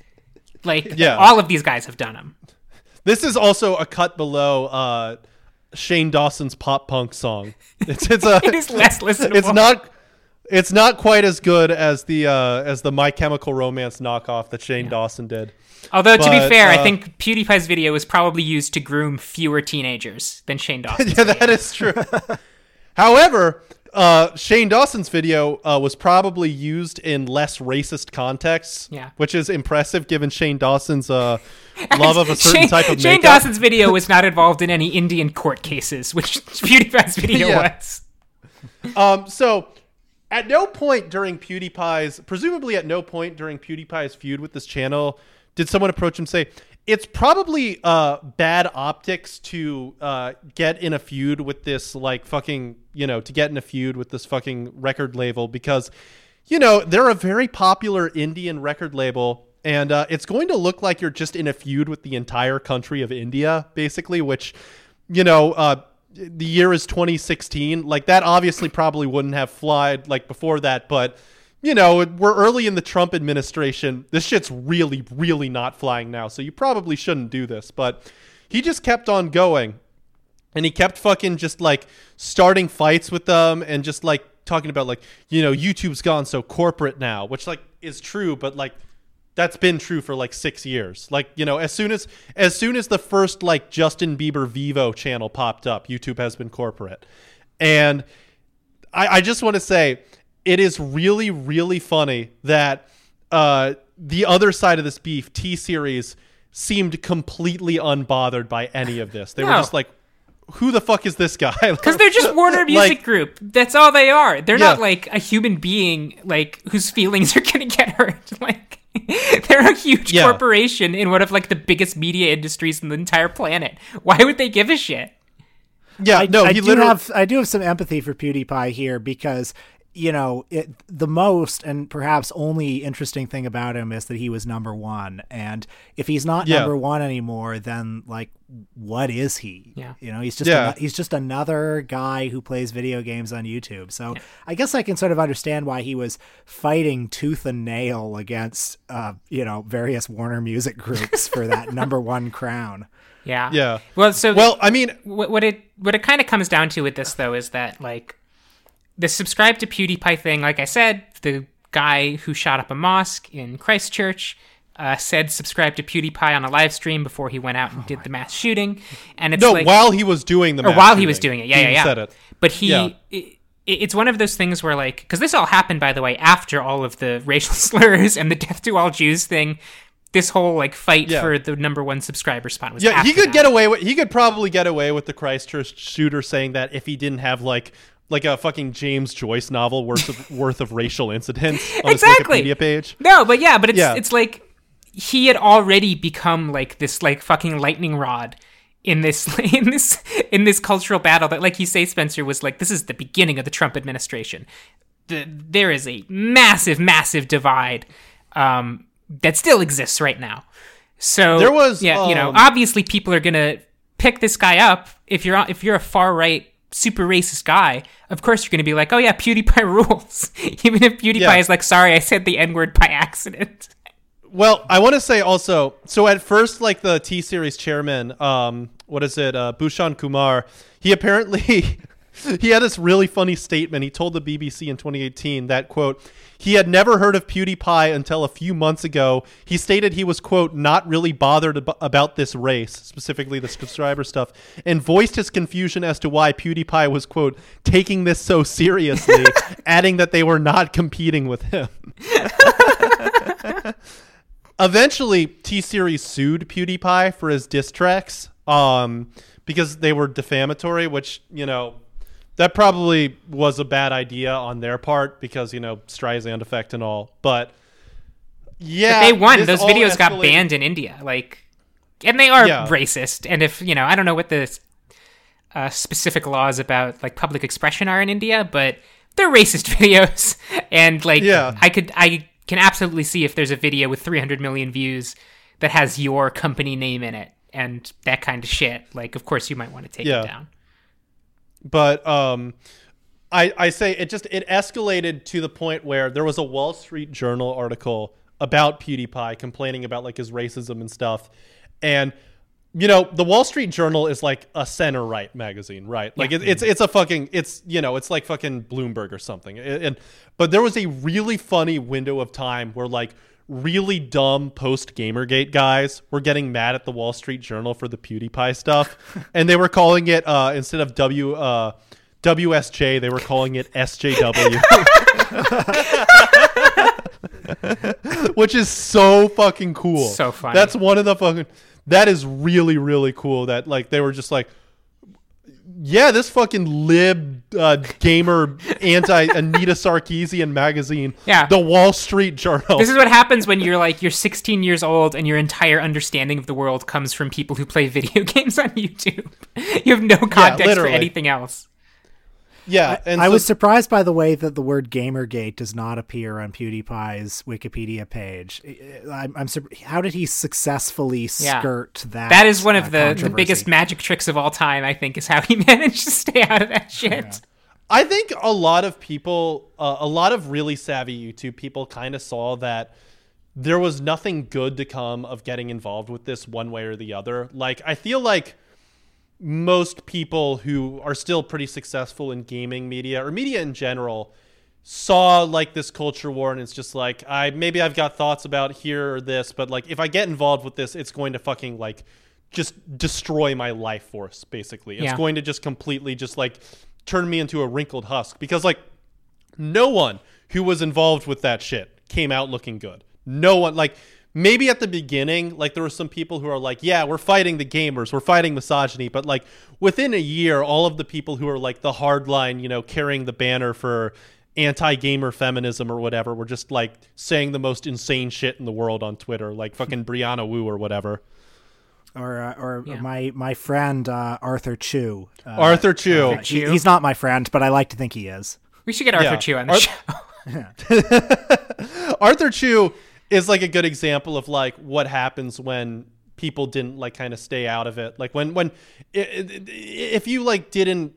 like Yeah. all of these guys have done them. This is also a cut below uh, Shane Dawson's pop punk song. It's it's a It is less listenable. it's not it's not quite as good as the uh, as the My Chemical Romance knockoff that Shane Dawson did. Although to be but, fair, I uh, think PewDiePie's video was probably used to groom fewer teenagers than Shane Dawson's. yeah, that is true. However, uh, Shane Dawson's video uh, was probably used in less racist contexts, Yeah. which is impressive given Shane Dawson's uh, love of a certain Shane, type of music. Shane makeup. Dawson's video was not involved in any Indian court cases, which PewDiePie's video Yeah. was. Um, so at no point during PewDiePie's, presumably at no point during PewDiePie's feud with this channel, did someone approach him say, it's probably uh, bad optics to uh, get in a feud with this, like, fucking, you know, to get in a feud with this fucking record label because, you know, they're a very popular Indian record label. And uh, it's going to look like you're just in a feud with the entire country of India, basically, which, you know, uh, the year is 2016 like that obviously probably wouldn't have flied like before that but you know we're early in the trump administration. This shit's really really not flying now so you probably shouldn't do this but he just kept on going. And he kept fucking just like starting fights with them and just like talking about like you know youtube's gone so corporate now which like is true but like that's been true for like six years like you know as soon as as soon as the first like justin bieber vevo channel popped up youtube has been corporate and i, I just want to say it is really really funny that uh the other side of this beef t series seemed completely unbothered by any of this they were just like who the fuck is this guy Because they're just Warner Music Like- Group. That's all they are. They're Yeah. not like a human being, like whose feelings are gonna get hurt. Like they're a huge Yeah. corporation in one of like the biggest media industries in the entire planet. Why would they give a shit? yeah I, no I he do literally have I do have some empathy for PewDiePie here because you know it, the most and perhaps only interesting thing about him is that he was number one, and if he's not Yeah. number one anymore, then like what is he? Yeah. you know he's just Yeah. ano- he's just another guy who plays video games on YouTube. So I guess I can sort of understand why he was fighting tooth and nail against uh, you know various Warner Music groups for that number one crown. Yeah. Yeah. Well, so well i mean what, what it what it kind of comes down to with this though is that like the subscribe to PewDiePie thing. Like I said, the guy who shot up a mosque in Christchurch. Uh, said subscribe to PewDiePie on a live stream before he went out and did the mass shooting, and it's no like, while he was doing the or mass while he was doing it. Yeah, yeah, yeah. said it But he, Yeah. it, it's one of those things where like, because this all happened by the way after all of the racial slurs and the death to all Jews thing. This whole like fight Yeah. for the number one subscriber spot was Yeah, he could that. get away with. He could probably get away with the Christchurch shooter saying that if he didn't have like like a fucking James Joyce novel worth of worth of racial incidents on Exactly. his Wikipedia page. No, but yeah, but it's Yeah. it's like he had already become like this like fucking lightning rod in this in this in this cultural battle that like you say Spencer was like this is the beginning of the Trump administration. The, there is a massive massive divide um, that still exists right now. So There was, yeah, you know, um, obviously people are going to pick this guy up if you're if you're a far right super racist guy, of course you're going to be like, "Oh yeah, PewDiePie rules." Even if PewDiePie Yeah. is like, "Sorry, I said the N-word by accident." Well, I want to say also, so at first, like the T Series chairman, um, what is it, uh, Bhushan Kumar, he apparently he had this really funny statement. He told the BBC in 2018 that quote he had never heard of PewDiePie until a few months ago. He stated he was quote not really bothered ab- about this race, specifically the subscriber stuff, and voiced his confusion as to why PewDiePie was quote taking this so seriously, adding that they were not competing with him. Eventually, T Series sued PewDiePie for his diss tracks um, because they were defamatory, which, you know, that probably was a bad idea on their part because, you know, Streisand effect and all. But yeah. they won. Those all videos got banned in India. Like, and they are Yeah. racist. And if you know, I don't know what the uh, specific laws about like public expression are in India, but they're racist videos. And like, Yeah. I could, I can absolutely see if there's a video with 300 million views that has your company name in it and that kind of shit. Like, of course, you might want to take Yeah. it down. But um I, I say it just it escalated to the point where there was a Wall Street Journal article about PewDiePie complaining about like his racism and stuff. And you know, the Wall Street Journal is like a center right magazine, right? Like it, it's it's a fucking it's you know, it's like fucking Bloomberg or something. And, and but there was a really funny window of time where like really dumb post Gamergate guys were getting mad at the Wall Street Journal for the PewDiePie stuff, and they were calling it uh, instead of W uh, WSJ, they were calling it SJW, which is so fucking cool. So funny. That's one of the fucking. That is really really cool. That like they were just like. Yeah, this fucking lib uh, gamer anti Anita Sarkeesian magazine. Yeah. the Wall Street Journal. This is what happens when you're like you're 16 years old and your entire understanding of the world comes from people who play video games on YouTube. You have no context for anything else. Yeah, and I so- was surprised by the way that the word Gamergate does not appear on PewDiePie's Wikipedia page. I'm, I'm how did he successfully Yeah. skirt that? That is one of uh, the, the biggest magic tricks of all time, I think, is how he managed to stay out of that shit. I think a lot of people, uh, a lot of really savvy YouTube people, kind of saw that there was nothing good to come of getting involved with this one way or the other. Like, I feel like most people who are still pretty successful in gaming media or media in general saw like this culture war and it's just like I maybe I've got thoughts about here or this but like if I get involved with this it's going to fucking like just destroy my life force basically it's Yeah. going to just completely just like turn me into a wrinkled husk because like no one who was involved with that shit came out looking good. No one like maybe at the beginning like there were some people who are like, "Yeah, we're fighting the gamers, we're fighting misogyny," but like within a year all of the people who are like the hardline, you know, carrying the banner for anti-gamer feminism or whatever were just like saying the most insane shit in the world on Twitter, like fucking Brianna Wu or whatever. or uh, or Yeah. my my friend uh, Arthur Chu. Uh, Arthur Chu. he- Chu. he's not my friend, but I like to think he is. We should get Arthur Yeah. Chu on the Ar- show. Arthur Chu is like a good example of like what happens when people didn't like kind of stay out of it. Like when when if you like didn't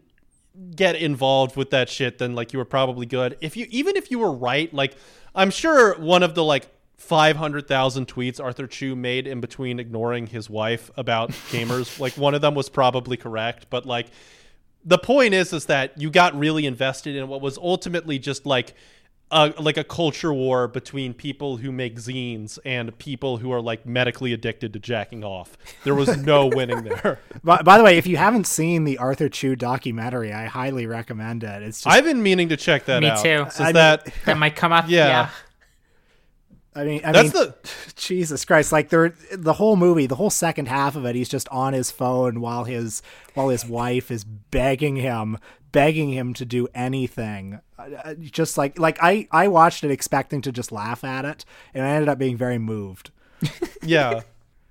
get involved with that shit, then like you were probably good. If you even if you were right, like I'm sure one of the like 500,000 tweets Arthur Chu made in between ignoring his wife about gamers, like one of them was probably correct, but like the point is is that you got really invested in what was ultimately just like a, like a culture war between people who make zines and people who are like medically addicted to jacking off. There was no winning there. By, by the way, if you haven't seen the Arthur Chu documentary, I highly recommend it. It's just I've been meaning to check that Me out. too. Is I mean- that That might come up. Yeah. yeah. I mean, I that's mean, the Jesus Christ! Like there, the whole movie, the whole second half of it, he's just on his phone while his while his wife is begging him, begging him to do anything. Uh, uh, Just like like I I watched it expecting to just laugh at it, and I ended up being very moved. yeah.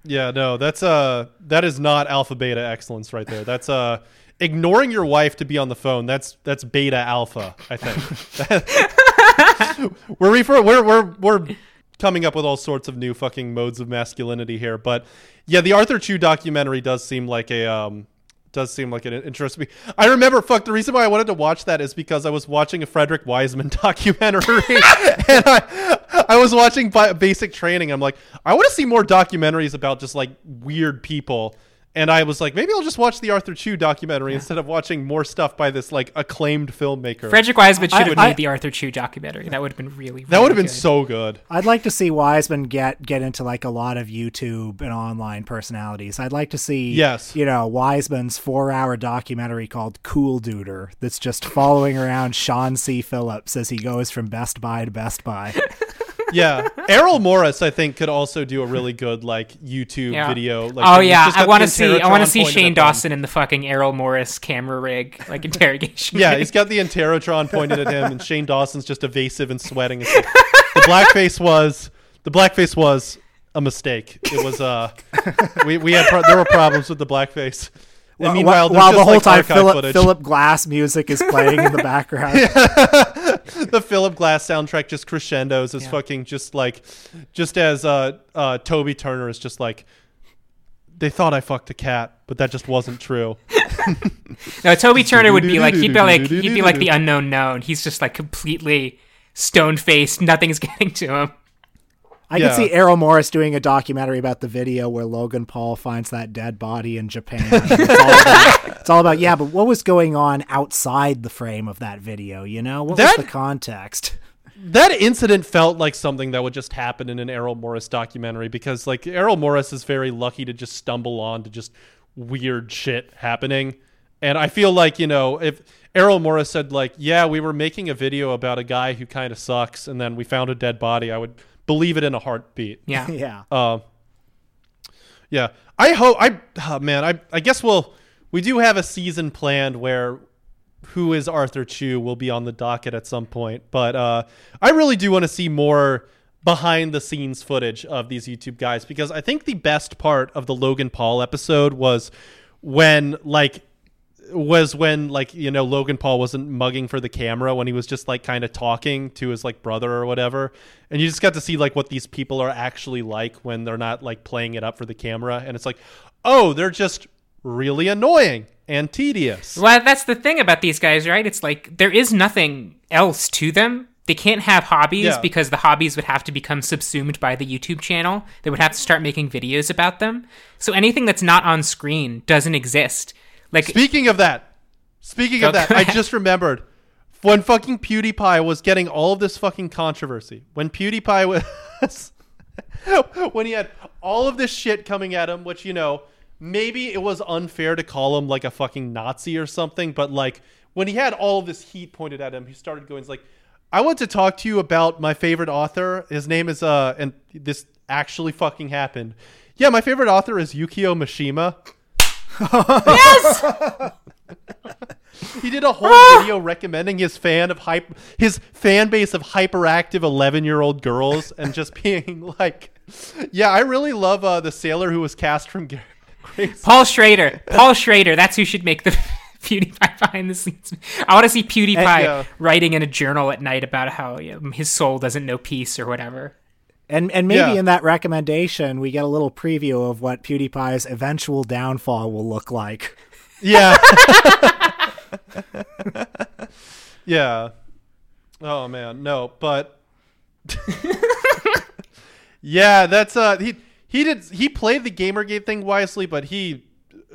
Yeah, no, that's uh that is not alpha beta excellence right there. That's uh ignoring your wife to be on the phone. That's that's beta alpha, I think. we're refer- we're we're we're coming up with all sorts of new fucking modes of masculinity here, but yeah, the Arthur Chu documentary does seem like a um does seem like it interests me. I remember, fuck, the reason why I wanted to watch that is because I was watching a Frederick Wiseman documentary, and I, I was watching Basic Training. I'm like, I want to see more documentaries about just like weird people and I was like, maybe I'll just watch the Arthur Chu documentary yeah. instead of watching more stuff by this like acclaimed filmmaker. Frederick Wiseman should have made the Arthur Chu documentary. That would have been really, really that would have been good. so good. I'd like to see Wiseman get get into like a lot of YouTube and online personalities. I'd like to see, yes, you know, Wiseman's four hour documentary called Cool Duder that's just following around Sean C. Phillips as he goes from Best Buy to Best Buy. yeah, Errol Morris, I think, could also do a really good like YouTube yeah. video. Like, oh yeah, I want to see. I want to see Shane Dawson in the fucking Errol Morris camera rig, like interrogation. yeah, he's got the Interrotron pointed at him, and Shane Dawson's just evasive and sweating. The blackface was the blackface was a mistake. It was uh, we we had pro- there were problems with the blackface. And meanwhile, while the whole like time Philip, Philip Glass music is playing in the background. the Philip Glass soundtrack just crescendos is yeah. fucking just like, just as uh, uh, Toby Turner is just like, they thought I fucked a cat, but that just wasn't true. no, Toby Turner would be like he'd be like he'd be like the unknown known. He's just like completely stone faced. Nothing's getting to him. I yeah. could see Errol Morris doing a documentary about the video where Logan Paul finds that dead body in Japan. It's all, about, it's all, about, yeah, but what was going on outside the frame of that video? You know, what that, was the context? That incident felt like something that would just happen in an Errol Morris documentary because, like, Errol Morris is very lucky to just stumble on to just weird shit happening. And I feel like, you know, if Errol Morris said, like, yeah, we were making a video about a guy who kind of sucks and then we found a dead body, I would believe it in a heartbeat. Yeah. yeah. Uh, yeah. I hope I oh man, I I guess we'll we do have a season planned where who is Arthur Chu will be on the docket at some point, but uh, I really do want to see more behind the scenes footage of these YouTube guys because I think the best part of the Logan Paul episode was when like was when like you know Logan Paul wasn't mugging for the camera when he was just like kind of talking to his like brother or whatever and you just got to see like what these people are actually like when they're not like playing it up for the camera and it's like oh they're just really annoying and tedious well that's the thing about these guys right it's like there is nothing else to them they can't have hobbies yeah. because the hobbies would have to become subsumed by the YouTube channel. They would have to start making videos about them. So anything that's not on screen doesn't exist. Like speaking of that, speaking of that, I just remembered when fucking PewDiePie was getting all of this fucking controversy. When PewDiePie was when he had all of this shit coming at him, which you know maybe it was unfair to call him like a fucking Nazi or something, but like when he had all of this heat pointed at him, he started going like, "I want to talk to you about my favorite author. His name is uh, and this actually fucking happened. Yeah, my favorite author is Yukio Mishima." Yes. he did a whole video recommending his fan of hype his fan base of hyperactive 11 year old girls and just being like yeah i really love uh, the sailor who was cast from Grace. paul schrader paul schrader that's who should make the PewDiePie behind the scenes. I want to see PewDiePie and, uh, writing in a journal at night about how you know, his soul doesn't know peace or whatever. And and maybe yeah. in that recommendation we get a little preview of what PewDiePie's eventual downfall will look like. Yeah. yeah. Oh man, no, but Yeah, that's uh he he did he played the Gamergate thing wisely, but he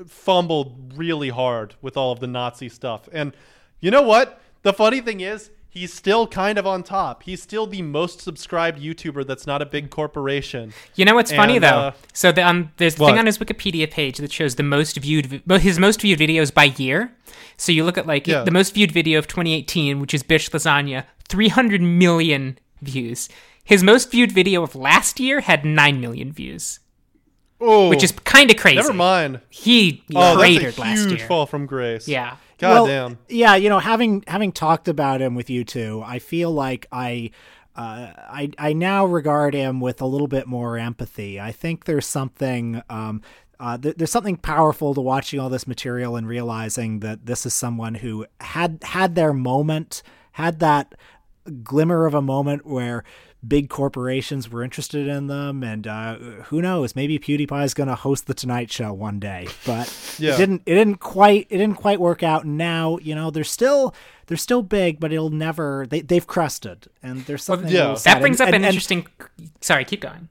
fumbled really hard with all of the Nazi stuff. And you know what? The funny thing is, he's still kind of on top. He's still the most subscribed YouTuber that's not a big corporation. You know what's and, funny though? Uh, so the, um, there's a thing on his Wikipedia page that shows the most viewed his most viewed videos by year. So you look at like yeah. the most viewed video of 2018, which is Bitch Lasagna, 300 million views. His most viewed video of last year had 9 million views. Oh, which is kind of crazy. Never mind. He oh, cratered last year. fall from grace. Yeah. God well, damn. Yeah, you know, having having talked about him with you two, I feel like I uh, I I now regard him with a little bit more empathy. I think there's something um, uh, th- there's something powerful to watching all this material and realizing that this is someone who had had their moment, had that glimmer of a moment where big corporations were interested in them, and uh, who knows, maybe PewDiePie is going to host the Tonight Show one day. But yeah. it didn't. It didn't quite. It didn't quite work out. And now, you know, they're still they're still big, but it'll never. They they've crested, and there's something. Well, yeah. That brings and, up and, an and, interesting. Sorry, keep going.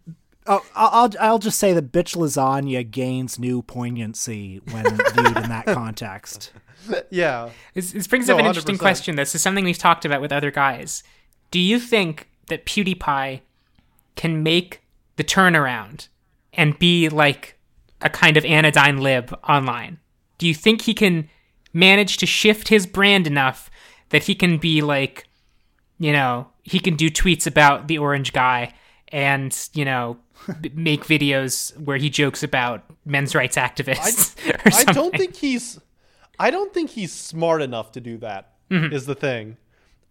Oh, I'll I'll just say that bitch lasagna gains new poignancy when viewed in that context. Yeah, this, this brings no, up an interesting 100%. question. This is something we've talked about with other guys. Do you think that PewDiePie can make the turnaround and be like a kind of anodyne lib online? Do you think he can manage to shift his brand enough that he can be like, you know, he can do tweets about the orange guy and, you know, make videos where he jokes about men's rights activists. I, I don't think he's I don't think he's smart enough to do that. Mm-hmm. Is the thing.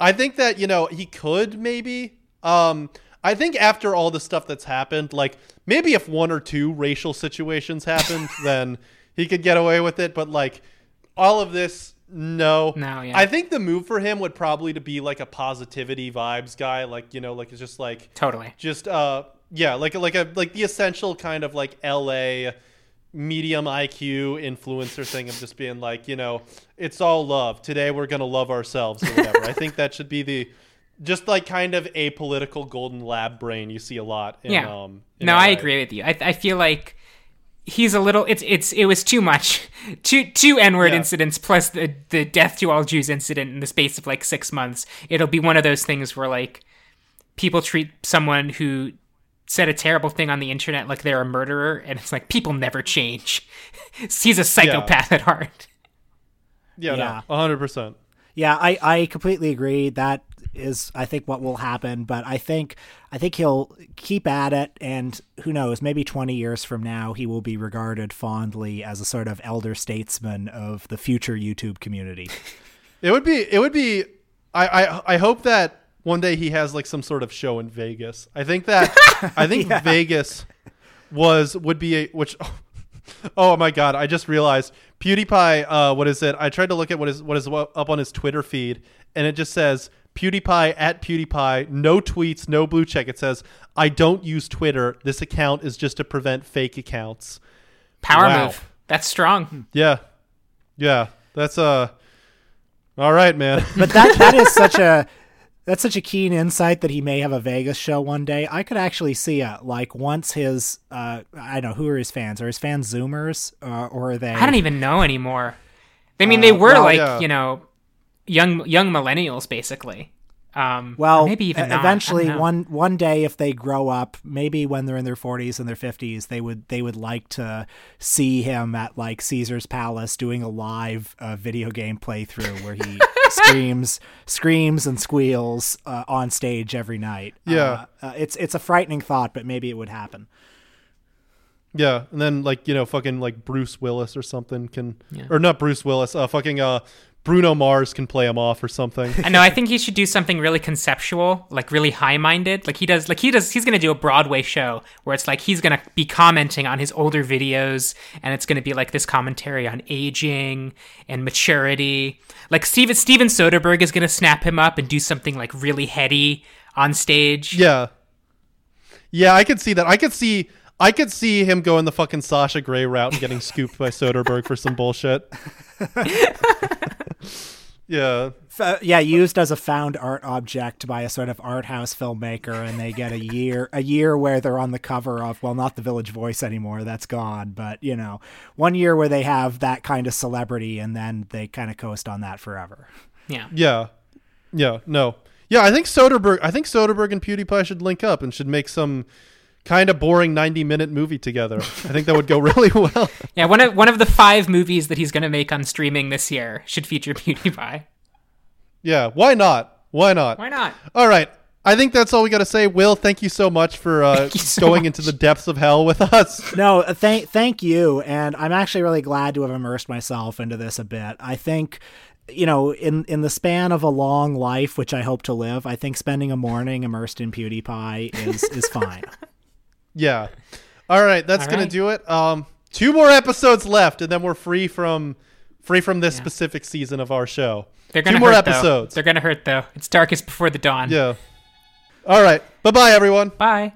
I think that, you know, he could maybe. Um I think after all the stuff that's happened, like maybe if one or two racial situations happened, then he could get away with it, but like all of this no. No, yeah. I think the move for him would probably to be like a positivity vibes guy, like, you know, like it's just like Totally. Just uh yeah, like like a like the essential kind of like LA medium IQ influencer thing of just being like, you know, it's all love. Today we're gonna love ourselves or whatever. I think that should be the just like kind of a political golden lab brain you see a lot. In, yeah. Um, no, LA. I agree with you. I, I feel like he's a little. It's it's it was too much. Two two N word yeah. incidents plus the the death to all Jews incident in the space of like six months. It'll be one of those things where like people treat someone who said a terrible thing on the internet like they're a murderer, and it's like people never change. He's a psychopath yeah. at heart. Yeah, yeah, hundred percent. Yeah, I I completely agree. That is I think what will happen, but I think I think he'll keep at it and who knows, maybe 20 years from now he will be regarded fondly as a sort of elder statesman of the future YouTube community. It would be it would be I I, I hope that one day he has like some sort of show in Vegas. I think that I think yeah. Vegas was would be a which oh my god! I just realized PewDiePie. Uh, what is it? I tried to look at what is what is up on his Twitter feed, and it just says PewDiePie at PewDiePie. No tweets, no blue check. It says I don't use Twitter. This account is just to prevent fake accounts. Power wow. move. That's strong. Yeah, yeah. That's uh. All right, man. but that that is such a that's such a keen insight that he may have a Vegas show one day. I could actually see it. Like once his, uh, I don't know who are his fans. Are his fans Zoomers uh, or are they? I don't even know anymore. I mean, uh, they were well, like yeah. you know, young young millennials basically. Um, well, maybe even eventually one one day if they grow up, maybe when they're in their 40s and their 50s, they would they would like to see him at like Caesar's Palace doing a live uh, video game playthrough where he screams screams and squeals uh, on stage every night. Yeah, uh, uh, it's it's a frightening thought, but maybe it would happen. Yeah, and then like you know, fucking like Bruce Willis or something can, yeah. or not Bruce Willis, uh, fucking uh, Bruno Mars can play him off or something. I know. I think he should do something really conceptual, like really high-minded. Like he does. Like he does. He's going to do a Broadway show where it's like he's going to be commenting on his older videos, and it's going to be like this commentary on aging and maturity. Like Steven Steven Soderbergh is going to snap him up and do something like really heady on stage. Yeah. Yeah, I could see that. I could see I could see him going the fucking Sasha Grey route and getting scooped by Soderbergh for some bullshit. yeah. Uh, yeah, used as a found art object by a sort of art house filmmaker, and they get a year a year where they're on the cover of well, not the Village Voice anymore, that's gone, but you know, one year where they have that kind of celebrity, and then they kind of coast on that forever. Yeah. Yeah. Yeah. No. Yeah, I think Soderbergh. I think Soderbergh and PewDiePie should link up and should make some kind of boring 90 minute movie together. I think that would go really well. Yeah, one of one of the five movies that he's going to make on streaming this year should feature PewDiePie. Yeah, why not? Why not? Why not? All right. I think that's all we got to say. Will, thank you so much for uh, so going much. into the depths of hell with us. No, uh, thank thank you, and I'm actually really glad to have immersed myself into this a bit. I think you know, in in the span of a long life, which I hope to live, I think spending a morning immersed in PewDiePie is is fine. Yeah. All right, that's All gonna right. do it. Um, two more episodes left, and then we're free from free from this Yeah. specific season of our show. They're gonna two more hurt, though. episodes. They're gonna hurt though. It's darkest before the dawn. Yeah. All right. Bye bye, everyone. Bye.